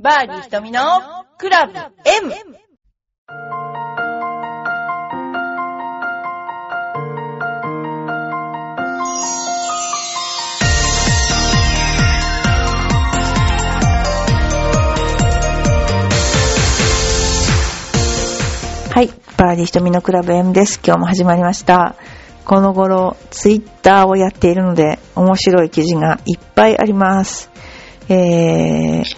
バーディー瞳のクラブ M! はい。バーディー瞳のクラブ M です。今日も始まりました。この頃、ツイッターをやっているので、面白い記事がいっぱいあります。えー、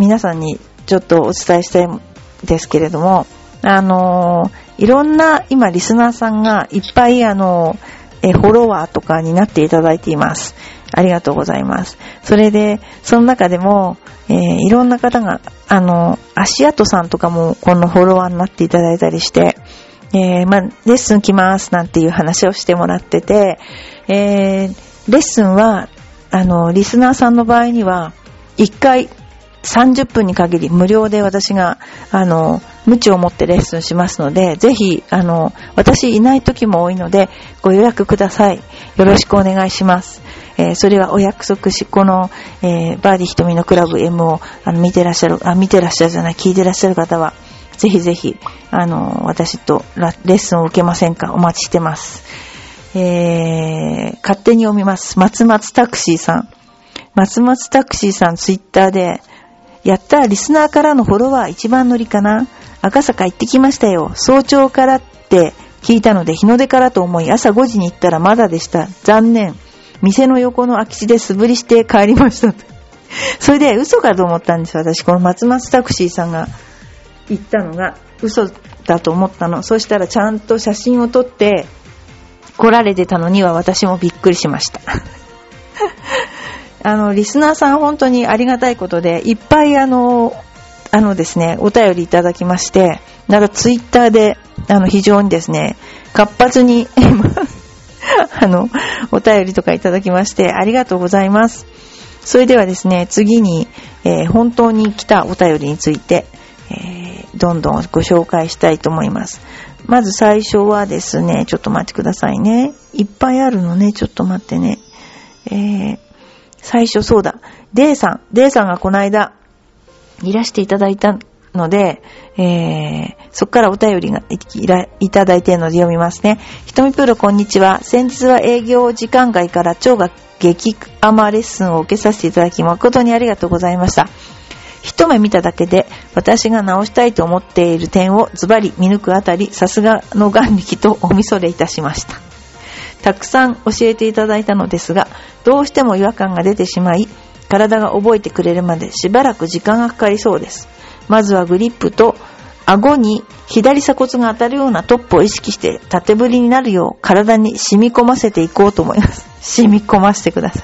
皆さんにちょっとお伝えしたいんですけれども、あのーいろんな今リスナーさんがいっぱいあのーえフォロワーとかになっていただいています。ありがとうございます。それで、その中でも、えーいろんな方が、あの、足跡さんとかもこのフォロワーになっていただいたりして、えーまあ、レッスン来ますなんていう話をしてもらってて、えーレッスンは、あの、リスナーさんの場合には、1回30分に限り無料で私が、あの、無知を持ってレッスンしますので、ぜひ、あの、私いない時も多いので、ご予約ください。よろしくお願いします。えーそれはお約束し、この、えーバーディー瞳のクラブ M をあの見てらっしゃる、あ、見てらっしゃるじゃない、聞いてらっしゃる方は、ぜひぜひ、あの、私とレッスンを受けませんかお待ちしてます。えー、勝手に読みます。松松タクシーさん。松松タクシーさんツイッターで、やったリスナーからのフォロワー一番乗りかな赤坂行ってきましたよ。早朝からって聞いたので日の出からと思い朝5時に行ったらまだでした。残念。店の横の空き地で素振りして帰りました。それで嘘かと思ったんです私。この松松タクシーさんが言ったのが嘘だと思ったの。そしたらちゃんと写真を撮って来られてたのには私もびっくりしました。あの、リスナーさん本当にありがたいことで、いっぱいあの、あのですね、お便りいただきまして、なんかツイッターで、あの、非常にですね、活発に、あの、お便りとかいただきまして、ありがとうございます。それではですね、次に、えー本当に来たお便りについて、えーどんどんご紹介したいと思います。まず最初はですね、ちょっと待ってくださいね。いっぱいあるのね、ちょっと待ってね。えー最初そうだ。デイさん。デイさんがこの間、いらしていただいたので、えー、そこからお便りがいいらいただいているので読みますね。ひとみプロこんにちは。先日は営業時間外から超が激甘レッスンを受けさせていただき誠にありがとうございました。一目見ただけで私が直したいと思っている点をズバリ見抜くあたり、さすがの眼力とおみそれいたしました。たくさん教えていただいたのですが、どうしても違和感が出てしまい、体が覚えてくれるまでしばらく時間がかかりそうです。まずはグリップと顎に左鎖骨が当たるようなトップを意識して縦振りになるよう体に染み込ませていこうと思います。染み込ませてください。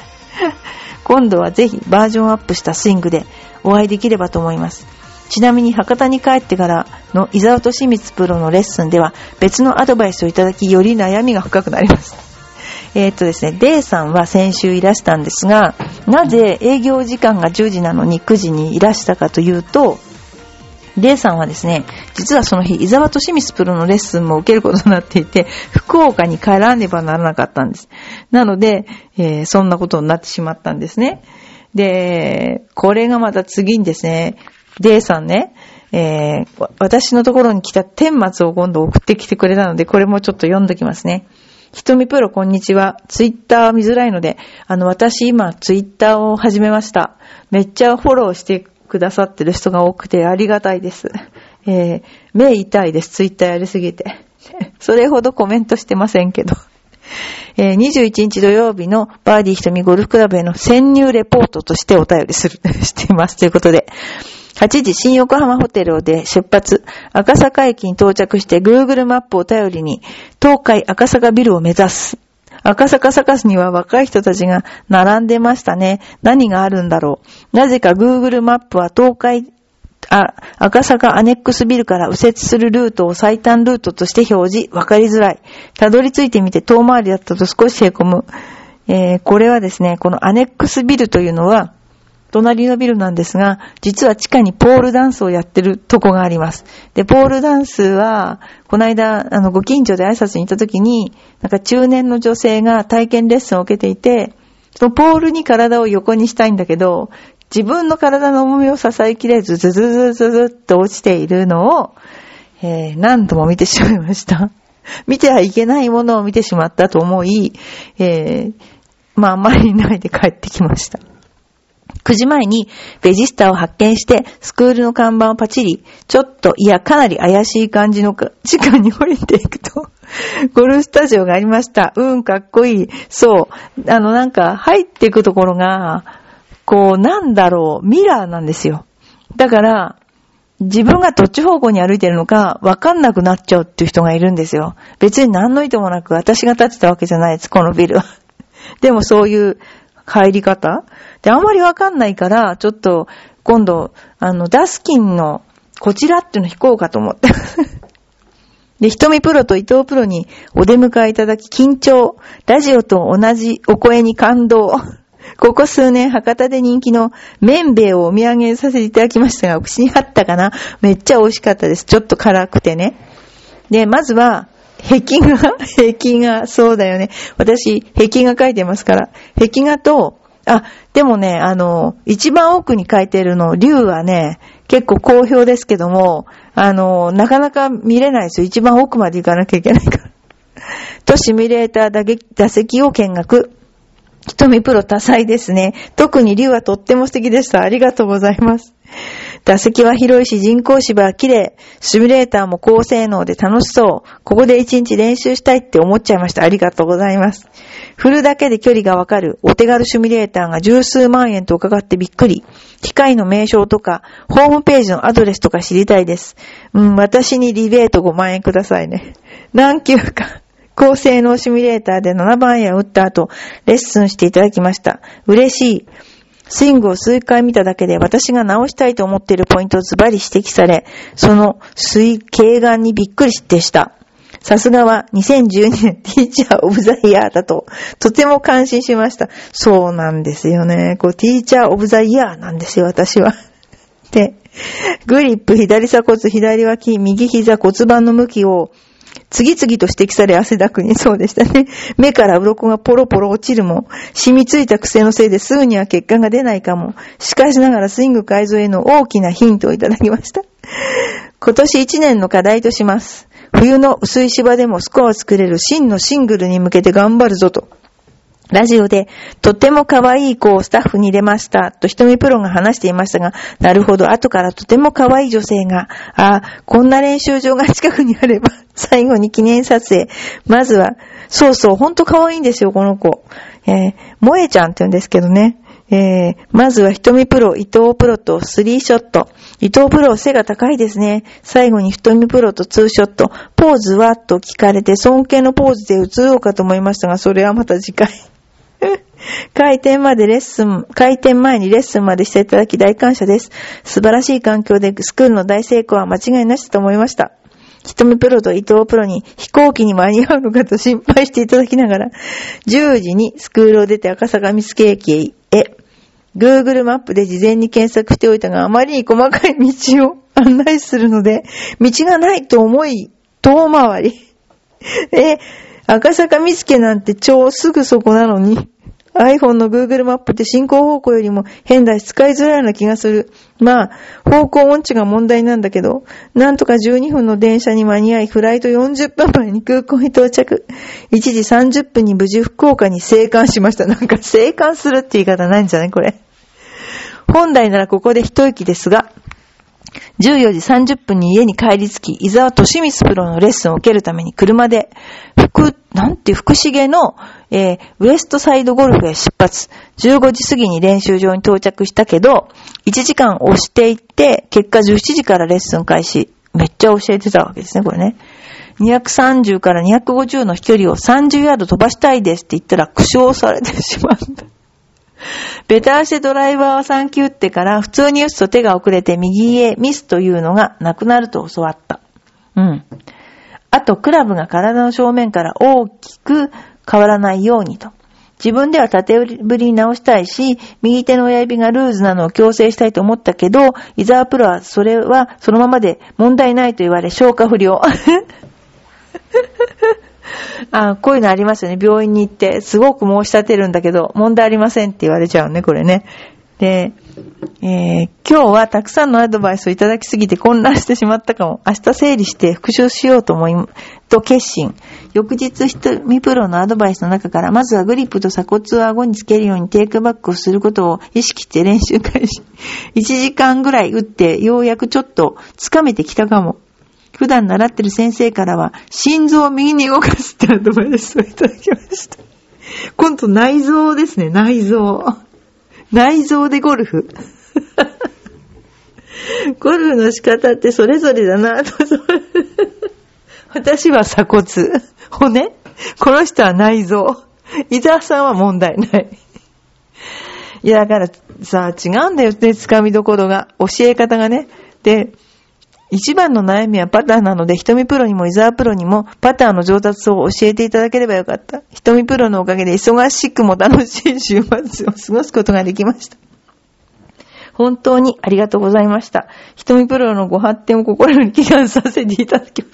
今度はぜひバージョンアップしたスイングでお会いできればと思います。ちなみに博多に帰ってからの伊沢敏光プロのレッスンでは別のアドバイスをいただきより悩みが深くなります。えっとですね、デイさんは先週いらしたんですが、なぜ営業時間が10時なのに9時にいらしたかというと、デイさんはですね、実はその日、伊沢敏光プロのレッスンも受けることになっていて、福岡に帰らねばならなかったんです。なので、えーそんなことになってしまったんですね。で、これがまた次にですね、デイさんね、えー私のところに来た天末を今度送ってきてくれたので、これもちょっと読んどきますね。ひとみプロこんにちは。ツイッター見づらいので、あの、私今ツイッターを始めました。めっちゃフォローしてくださってる人が多くてありがたいです。えー目痛いです。ツイッターやりすぎて。それほどコメントしてませんけど。えー21日土曜日のバーディー瞳ゴルフクラブへの潜入レポートとしてお便りする、しています。ということで、8時新横浜ホテルで出発、赤坂駅に到着して Google マップを頼りに、東海赤坂ビルを目指す。赤坂サカスには若い人たちが並んでましたね。何があるんだろう。なぜか Google マップは東海あ、赤坂アネックスビルから右折するルートを最短ルートとして表示、わかりづらい。たどり着いてみて遠回りだったと少し凹む。えーこれはですね、このアネックスビルというのは、隣のビルなんですが、実は地下にポールダンスをやってるとこがあります。で、ポールダンスは、この間、あの、ご近所で挨拶に行った時に、なんか中年の女性が体験レッスンを受けていて、そのポールに体を横にしたいんだけど、自分の体の重みを支えきれず、ズズズズズっと落ちているのを、えー、何度も見てしまいました。見てはいけないものを見てしまったと思い、えー、まあ、あまりないで帰ってきました。9時前にベジスタを発見して、スクールの看板をパチリ、ちょっと、いや、かなり怪しい感じの 時間に降りていくと、ゴルフスタジオがありました。うん、かっこいい。そう。あの、なんか、入っていくところが、こう、なんだろう、ミラーなんですよ。だから、自分がどっち方向に歩いてるのかわかんなくなっちゃうっていう人がいるんですよ。別に何の意図もなく私が立ってたわけじゃないです、このビルは。でもそういう入り方で、あんまりわかんないから、ちょっと今度、あの、ダスキンのこちらっていうの弾こうかと思って。で、瞳プロと伊藤プロにお出迎えいただき緊張。ラジオと同じお声に感動。ここ数年博多で人気の麺兵衛をお土産させていただきましたが、口にあったかな？めっちゃ美味しかったです。ちょっと辛くてね。で、まずは、壁画？壁画、そうだよね。私、壁画書いてますから。壁画と、あ、でもね、あの、一番奥に書いてるの、竜はね、結構好評ですけども、あの、なかなか見れないですよ。一番奥まで行かなきゃいけないから。と、シミュレーター打席を見学。瞳プロ多彩ですね。特に竜はとっても素敵でした。ありがとうございます。打席は広いし人工芝は綺麗。シミュレーターも高性能で楽しそう。ここで一日練習したいって思っちゃいました。ありがとうございます。振るだけで距離がわかるお手軽シミュレーターが十数万円と伺ってびっくり。機械の名称とか、ホームページのアドレスとか知りたいです。うん、私にリベート5万円くださいね。何級か。高性能シミュレーターで7番円を打った後、レッスンしていただきました。嬉しい。スイングを数回見ただけで私が直したいと思っているポイントをズバリ指摘され、その水、軽眼にびっくりでした。さすがは2012年ティーチャーオブザイヤーだと、とても感心しました。そうなんですよね。こう、ティーチャーオブザイヤーなんですよ、私は。で、グリップ、左鎖骨、左脇、右膝、骨盤の向きを次々と指摘され汗だくにそうでしたね。目から鱗がポロポロ落ちるも、染みついた癖のせいですぐには結果が出ないかも。しかしながらスイング改造への大きなヒントをいただきました。今年1年の課題とします。冬の薄い芝でもスコアを作れる真のシングルに向けて頑張るぞと。ラジオで、とても可愛い子をスタッフに入れました、と瞳プロが話していましたが、なるほど、後からとても可愛い女性が、ああ、こんな練習場が近くにあれば、最後に記念撮影。まずは、そうそう、ほんと可愛いんですよ、この子。えー、萌えちゃんって言うんですけどね。えー、まずは瞳プロ、伊藤プロとスリーショット。伊藤プロ背が高いですね。最後に瞳プロとツーショット。ポーズは？と聞かれて尊敬のポーズで映ろうかと思いましたが、それはまた次回。開店までレッスン、開店前にレッスンまでしていただき大感謝です。素晴らしい環境でスクールの大成功は間違いなしだと思いました。瞳プロと伊藤プロに飛行機に間に合うのかと心配していただきながら、10時にスクールを出て赤坂見附駅へ、Google マップで事前に検索しておいたが、あまりに細かい道を案内するので、道がないと思い、遠回り。え、赤坂見附なんて超すぐそこなのに、iPhone の Google マップって進行方向よりも変だし使いづらいような気がする。まあ、方向音痴が問題なんだけど、なんとか12分の電車に間に合い、フライト40分前に空港に到着。1時30分に無事福岡に生還しました。なんか生還するって言い方ないんじゃないこれ。本来ならここで一息ですが、14時30分に家に帰り着き、伊沢敏光プロのレッスンを受けるために車で、福、なんて福重の、えー、ウエストサイドゴルフへ出発。15時過ぎに練習場に到着したけど、1時間押していって、結果17時からレッスン開始。めっちゃ教えてたわけですね、これね。230から250の飛距離を30ヤード飛ばしたいですって言ったら苦笑されてしまった。ベタ足でドライバーを3球打ってから普通に打つと手が遅れて右へミスというのがなくなると教わった。うん。あと、クラブが体の正面から大きく変わらないようにと。自分では縦振りに直したいし、右手の親指がルーズなのを強制したいと思ったけど、伊沢プロはそれはそのままで問題ないと言われ消化不良。あこういうのありますよね。病院に行って、すごく申し立てるんだけど、問題ありませんって言われちゃうね、これね。で、えー今日はたくさんのアドバイスをいただきすぎて混乱してしまったかも。明日整理して復習しようと思い、と決心。翌日、瞳プロのアドバイスの中から、まずはグリップと鎖骨を顎につけるようにテイクバックをすることを意識して練習開始。1時間ぐらい打って、ようやくちょっとつかめてきたかも。普段習ってる先生からは、心臓を右に動かすってアドバイスをいただきました。今度内臓ですね、内臓。内臓でゴルフ。ゴルフの仕方ってそれぞれだなと。私は鎖骨。骨？この人は内臓。伊沢さんは問題ない。いや、だからさ、違うんだよね、掴みどころが。教え方がね。で、一番の悩みはパターンなので、瞳プロにも伊沢プロにもパターンの上達を教えていただければよかった。瞳プロのおかげで忙しくも楽しい週末を 過ごすことができました。本当にありがとうございました。瞳プロのご発展を心に祈願させていただきます。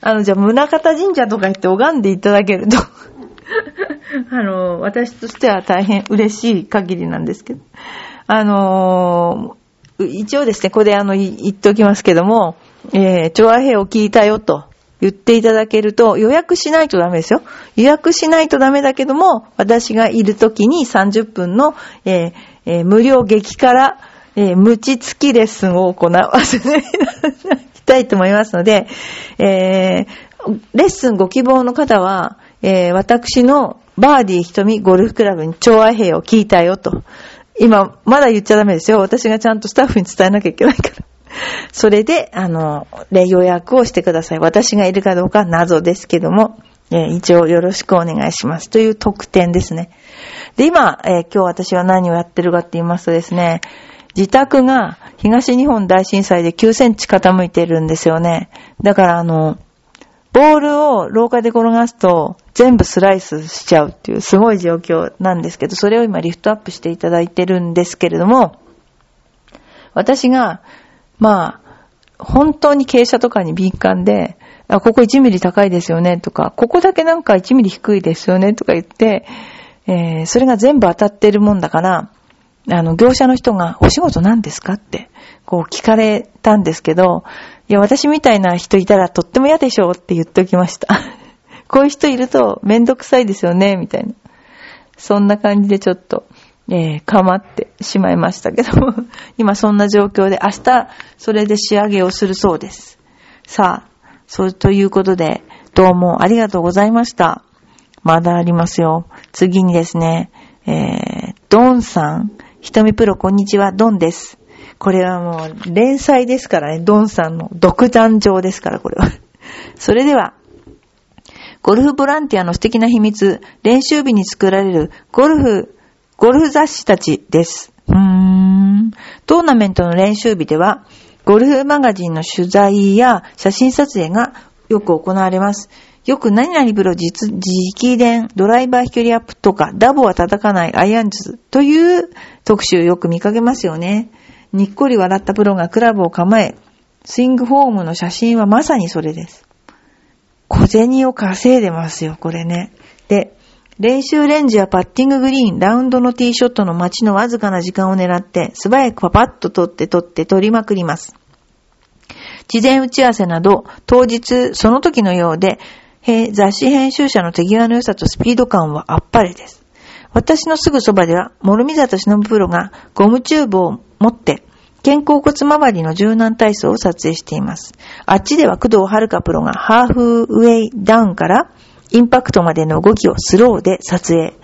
あの、じゃあ、宗方神社とか言って拝んでいただけると、あの、私としては大変嬉しい限りなんですけど。あのー一応ですね、ここであの、言っておきますけども、えー、調和兵を聞いたよと言っていただけると、予約しないとダメですよ。予約しないとダメだけども、私がいる時に30分の、えーえー無料激辛、えー無知付きレッスンを行わせていただきたいと思いますので、えーレッスンご希望の方は、えー私のバーディー瞳ゴルフクラブに調和兵を聞いたよと。今、まだ言っちゃダメですよ。私がちゃんとスタッフに伝えなきゃいけないから。それで、あの、例予約をしてください。私がいるかどうか謎ですけども、えー一応よろしくお願いします。という特典ですね。で、今、えー今日私は何をやってるかって言いますとですね、自宅が東日本大震災で9センチ傾いてるんですよね。だからあの、ボールを廊下で転がすと全部スライスしちゃうっていうすごい状況なんですけど、それを今リフトアップしていただいてるんですけれども、私が、まあ、本当に傾斜とかに敏感で、あ、ここ1ミリ高いですよねとか、ここだけなんか1ミリ低いですよねとか言って、えーそれが全部当たってるもんだから、あの、業者の人が、お仕事何ですかって、こう聞かれたんですけど、いや、私みたいな人いたらとっても嫌でしょうって言っておきました。こういう人いるとめんどくさいですよね、みたいな。そんな感じでちょっと、えー、かまってしまいましたけど、今そんな状況で、明日、それで仕上げをするそうです。さあ、そうということで、どうもありがとうございました。まだありますよ。次にですね、えー、ドンさん、ひとみプロこんにちは、ドンです。これはもう連載ですからね、ドンさんの独壇場ですから、これは。それでは、ゴルフボランティアの素敵な秘密、練習日に作られるゴルフ、ゴルフ雑誌たちです。うーん。トーナメントの練習日では、ゴルフマガジンの取材や写真撮影がよく行われます。よく何々プロ実、直伝、ドライバー飛距離アップとか、ダボは叩かないアイアン術という特集よく見かけますよね。にっこり笑ったプロがクラブを構え、スイングフォームの写真はまさにそれです。小銭を稼いでますよ、これね。で、練習レンジやパッティンググリーン、ラウンドのティーショットの待ちのわずかな時間を狙って、素早くパパッと取って取って取りまくります。事前打ち合わせなど、当日その時のようで、雑誌編集者の手際の良さとスピード感はあっぱれです。私のすぐそばでは、諸見里忍プロがゴムチューブを持って、肩甲骨周りの柔軟体操を撮影しています。あっちでは工藤遥プロがハーフウェイダウンからインパクトまでの動きをスローで撮影。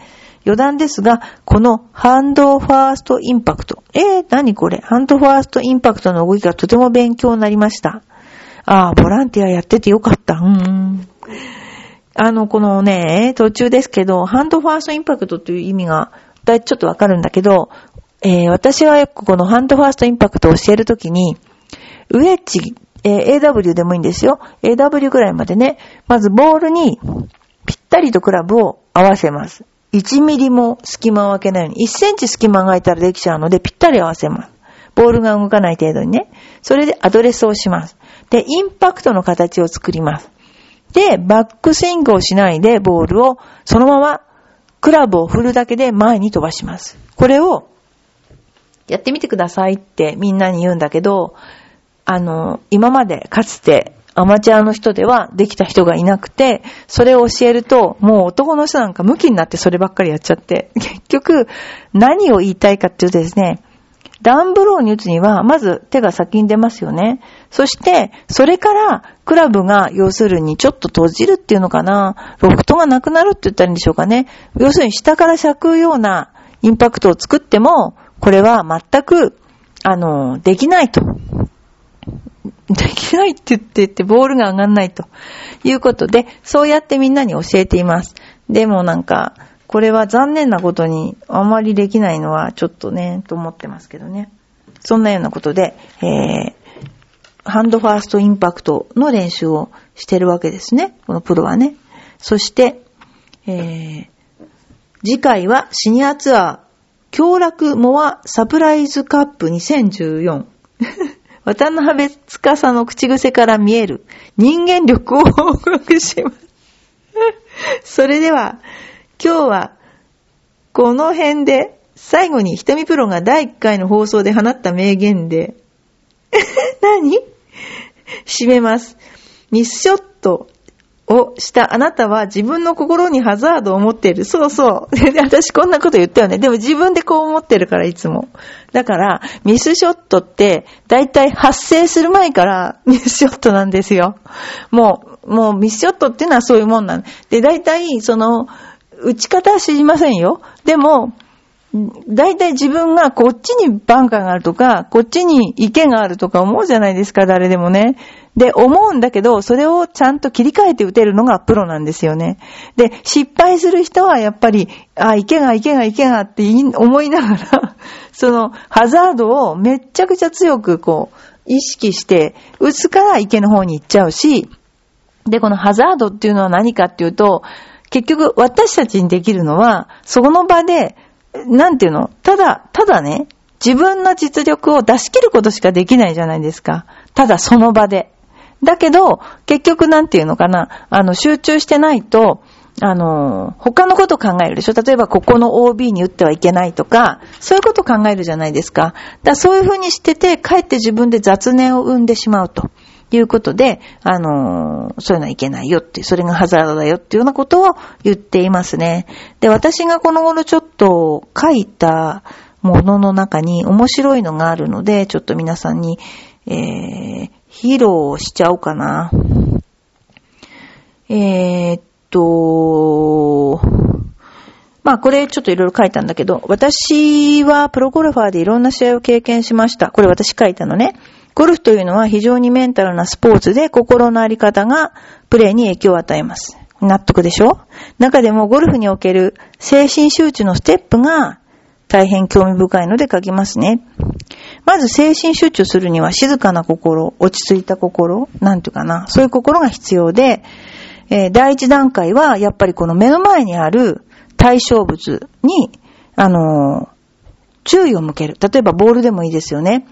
余談ですが、このハンドファーストインパクト。えー、何これ？ハンドファーストインパクトの動きがとても勉強になりました。ああ、ボランティアやっててよかった。うーん。あの、このね、途中ですけど、ハンドファーストインパクトという意味が、だいちょっとわかるんだけど、えー私はよくこのハンドファーストインパクトを教えるときに、ウェッジ、えー AW でもいいんですよ。AW ぐらいまでね、まずボールにぴったりとクラブを合わせます。1ミリも隙間を空けないように、1センチ隙間が空いたらできちゃうので、ぴったり合わせます。ボールが動かない程度にね。それでアドレスをします。で、インパクトの形を作ります。で、バックスイングをしないで、ボールをそのままクラブを振るだけで前に飛ばします。これをやってみてくださいってみんなに言うんだけど、あの、今までかつてアマチュアの人ではできた人がいなくて、それを教えると、もう男の人なんか向きになってそればっかりやっちゃって、結局、何を言いたいかっていうとですね、ダウンブローに打つには、まず手が先に出ますよね。そして、それから、クラブが、要するにちょっと閉じるっていうのかな、ロフトがなくなるって言ったらいいんでしょうかね。要するに下から咲くようなインパクトを作っても、これは全く、あの、できないと。できないって言ってってボールが上がんないということで、そうやってみんなに教えています。でもなんか、これは残念なことにあまりできないのはちょっとね、と思ってますけどね。そんなようなことで、えー、ハンドファーストインパクトの練習をしてるわけですね。このプロはね。そして、えー、次回はシニアツアー、強楽モアサプライズカップ2014。渡辺司の口癖から見える人間力を報告します。それでは、今日はこの辺で最後に瞳プロが第1回の放送で放った名言で、何？締めます。ミスショットをしたあなたは自分の心にハザードを持っている。そうそう。私こんなこと言ったよね。でも自分でこう思ってるから、いつも。だから、ミスショットって、だいたい発生する前から ミスショットなんですよ。もう、もうミスショットっていうのはそういうもんなんで、だいたい、その、打ち方は知りませんよ。でも、大体自分がこっちにバンカーがあるとか、こっちに池があるとか思うじゃないですか、誰でもね。で、思うんだけど、それをちゃんと切り替えて打てるのがプロなんですよね。で、失敗する人はやっぱり、あ、池が池が池がって思いながら、そのハザードをめっちゃくちゃ強くこう、意識して打つから池の方に行っちゃうし、で、このハザードっていうのは何かっていうと、結局私たちにできるのは、その場でなんていうの？ただ、ただね、自分の実力を出し切ることしかできないじゃないですか。ただその場で。だけど、結局なんていうのかな、あの、集中してないと、あの、他のこと考えるでしょ？例えば、ここの OB に打ってはいけないとか、そういうこと考えるじゃないですか。だそういうふうにしてて、かえって自分で雑念を生んでしまうと。いうことで、あの、そういうのはいけないよって、それがハザードだよっていうようなことを言っていますね。で、私がこの頃ちょっと書いたものの中に面白いのがあるので、ちょっと皆さんに、えー、披露しちゃおうかな。えー、っと、まあこれちょっといろいろ書いたんだけど、私はプロゴルファーでいろんな試合を経験しました。これ私書いたのね。ゴルフというのは非常にメンタルなスポーツで心のあり方がプレーに影響を与えます。納得でしょ？中でもゴルフにおける精神集中のステップが大変興味深いので書きますね。まず精神集中するには静かな心、落ち着いた心、なんていうかな、そういう心が必要で、えー、第一段階はやっぱりこの目の前にある対象物に、あのー、注意を向ける。例えばボールでもいいですよね。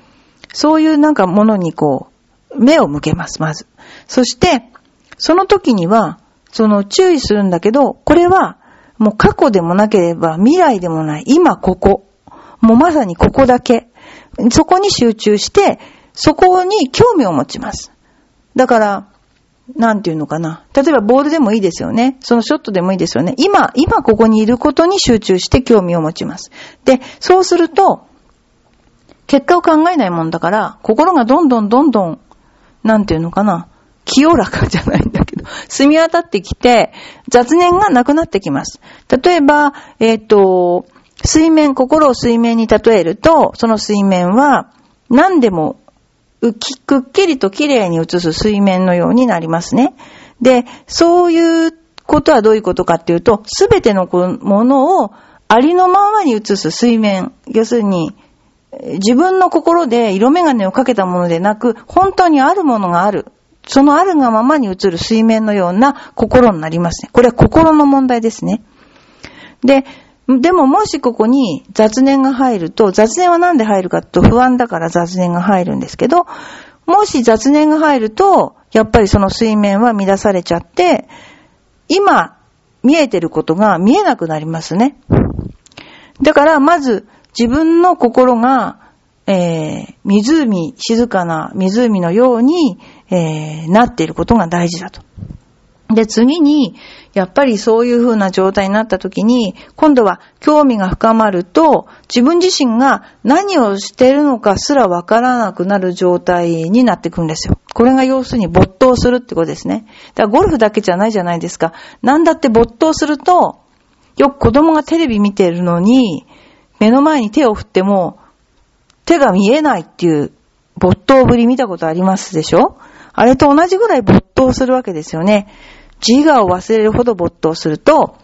そういうなんかものにこう、目を向けます、まず。そして、その時には、その注意するんだけど、これはもう過去でもなければ未来でもない、今ここ。もうまさにここだけ。そこに集中して、そこに興味を持ちます。だから、なんていうのかな。例えばボールでもいいですよね。そのショットでもいいですよね。今、今ここにいることに集中して興味を持ちます。で、そうすると、結果を考えないもんだから、心がどんどんどんどん、なんていうのかな、清らかじゃないんだけど、澄み渡ってきて、雑念がなくなってきます。例えば、えっ、ー、と、水面、心を水面に例えると、その水面は何でもうき、くっきりと綺麗に映す水面のようになりますね。で、そういうことはどういうことかっていうと、すべてのものをありのままに映す水面。要するに、自分の心で色眼鏡をかけたものでなく、本当にあるものがある。そのあるがままに映る水面のような心になりますね。これは心の問題ですね。で、でももしここに雑念が入ると、雑念はなんで入るかと不安だから雑念が入るんですけど、もし雑念が入ると、やっぱりその水面は乱されちゃって、今見えてることが見えなくなりますね。だからまず自分の心が、えー、湖、静かな湖のように、えー、なっていることが大事だと。で、次に、やっぱりそういう風な状態になった時に、今度は興味が深まると、自分自身が何をしているのかすらわからなくなる状態になってくんですよ。これが要するに没頭するってことですね。だからゴルフだけじゃないじゃないですか。なんだって没頭すると、よく子供がテレビ見てるのに、目の前に手を振っても、手が見えないっていう没頭ぶり見たことありますでしょ？あれと同じぐらい没頭するわけですよね。自我を忘れるほど没頭すると、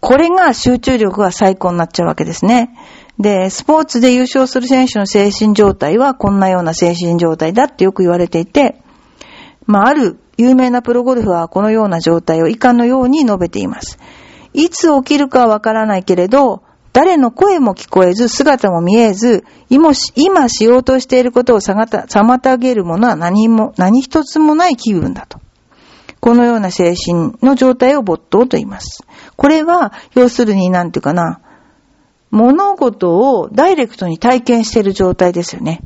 これが集中力が最高になっちゃうわけですね。で、スポーツで優勝する選手の精神状態はこんなような精神状態だってよく言われていて、まあ、ある有名なプロゴルフはこのような状態を以下のように述べています。いつ起きるかわからないけれど、誰の声も聞こえず、姿も見えず、今しようとしていることを妨げるものは何も、何一つもない気分だと。このような精神の状態を没頭と言います。これは、要するになんていうかな、物事をダイレクトに体験している状態ですよね。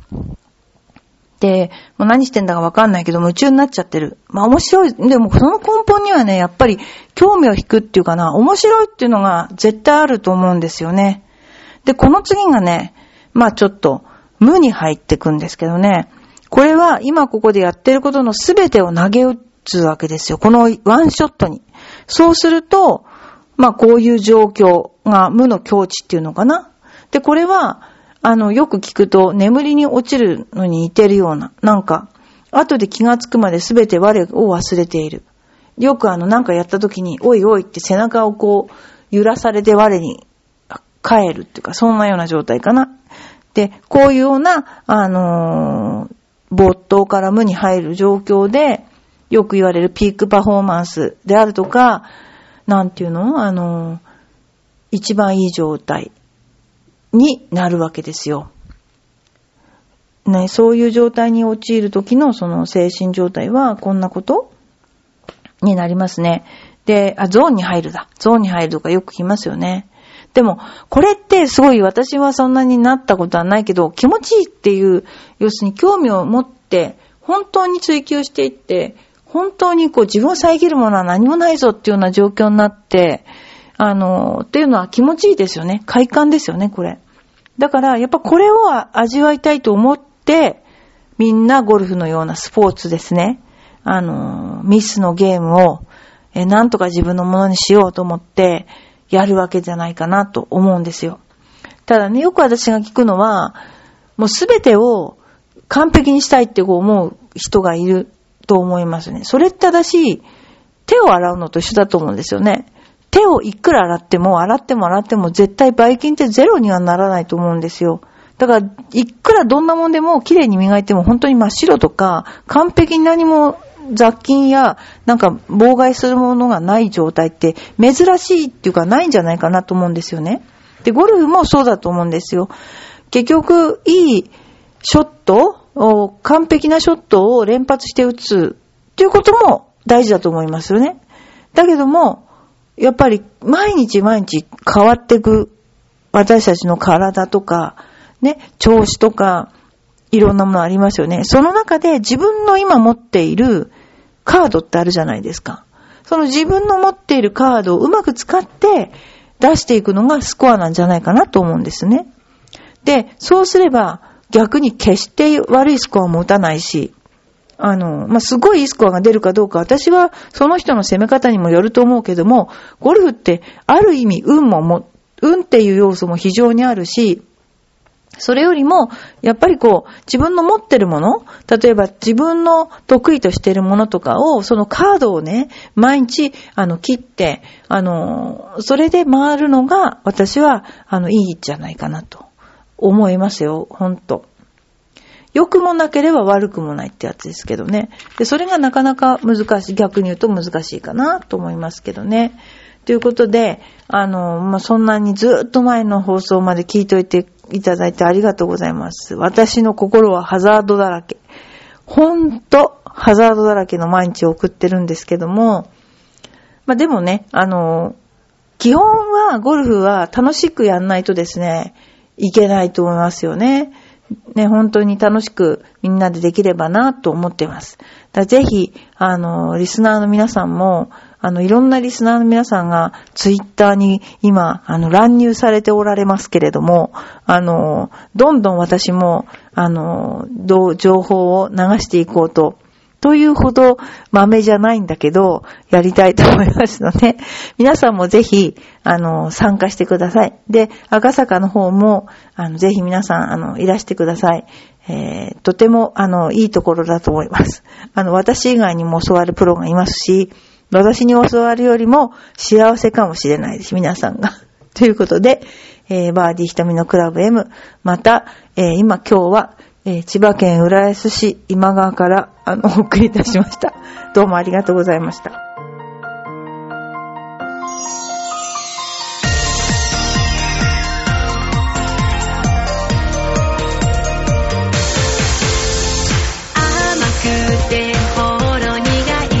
で、もう何してんだかわかんないけど夢中になっちゃってる。まあ面白い。でもその根本にはね、やっぱり興味を引くっていうかな、面白いっていうのが絶対あると思うんですよね。で、この次がね、まあちょっと無に入ってくんですけどね、これは今ここでやってることの全てを投げ打つわけですよ。このワンショットに。そうすると、まあこういう状況が無の境地っていうのかな。で、これは、あの、よく聞くと眠りに落ちるのに似てるような、なんか、後で気がつくまで全て我を忘れている。よくあの、なんかやった時に、おいおいって背中をこう、揺らされて我に帰るっていうか、そんなような状態かな。で、こういうような、あのー、没頭から無に入る状況で、よく言われるピークパフォーマンスであるとか、なんていうの？あの、一番いい状態になるわけですよ。ね、そういう状態に陥る時のその精神状態はこんなことになりますね。で、あ、ゾーンに入るだ。ゾーンに入るとかよく聞きますよね。でも、これってすごい私はそんなになったことはないけど、気持ちいいっていう、要するに興味を持って、本当に追求していって、本当にこう自分を遮るものは何もないぞっていうような状況になって、あの、っていうのは気持ちいいですよね。快感ですよね、これ。だから、やっぱこれを味わいたいと思って、みんなゴルフのようなスポーツですね。あの、ミスのゲームを、え、なんとか自分のものにしようと思って、やるわけじゃないかなと思うんですよ。ただね、よく私が聞くのは、もうすべてを完璧にしたいって思う人がいると思いますね。それって正しい、手を洗うのと一緒だと思うんですよね。手をいくら洗っても、洗っても洗っても絶対ばい菌ってゼロにはならないと思うんですよ。だから、いくらどんなもんでも綺麗に磨いても本当に真っ白とか、完璧に何も雑菌やなんか妨害するものがない状態って珍しいっていうかないんじゃないかなと思うんですよね。で、ゴルフもそうだと思うんですよ。結局、いいショット完璧なショットを連発して打つっていうことも大事だと思いますよね。だけども、やっぱり毎日毎日変わっていく私たちの体とか、ね、調子とか、いろんなものありますよね。その中で自分の今持っているカードってあるじゃないですか。その自分の持っているカードをうまく使って出していくのがスコアなんじゃないかなと思うんですね。で、そうすれば逆に決して悪いスコアも打たないし、あの、まあ、すごいいいスコアが出るかどうか、私はその人の攻め方にもよると思うけども、ゴルフってある意味運もも、運っていう要素も非常にあるし、それよりも、やっぱりこう、自分の持ってるもの、例えば自分の得意としてるものとかを、そのカードをね、毎日、あの、切って、あの、それで回るのが、私は、あの、いいんじゃないかなと、思いますよ、ほんと。良くもなければ悪くもないってやつですけどね。で、それがなかなか難しい、逆に言うと難しいかなと思いますけどね。ということで、あの、まあ、そんなにずっと前の放送まで聞いといていただいてありがとうございます。私の心はハザードだらけ。ほんと、ハザードだらけの毎日を送ってるんですけども、まあ、でもね、あの、基本はゴルフは楽しくやんないとですね、いけないと思いますよね。ね、本当に楽しくみんなでできればなと思っています。だぜひ、あの、リスナーの皆さんも、あの、いろんなリスナーの皆さんがツイッターに今、あの、乱入されておられますけれども、あの、どんどん私も、あの、情報を流していこうとというほど豆じゃないんだけど、やりたいと思いますので、皆さんもぜひ、あの、参加してください。で、赤坂の方も、あの、ぜひ皆さん、あの、いらしてください。えー、とても、あの、いいところだと思います。あの、私以外にも教わるプロがいますし、私に教わるよりも幸せかもしれないです、皆さんが。ということで、えー、バーディー瞳のクラブ M、また、えー、今今日は、えー、千葉県浦安市今川から、あの、お送りいたしました。どうもありがとうございました。甘くてほろ苦い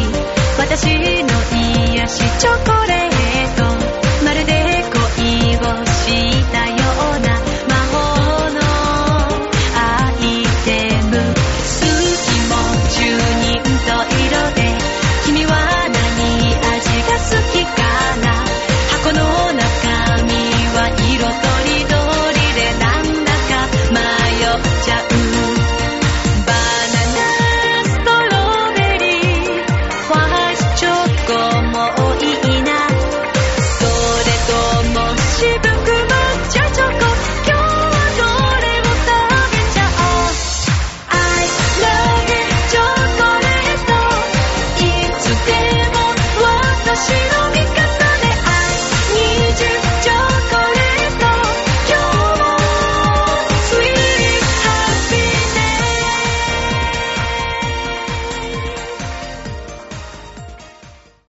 私の癒しチョコレート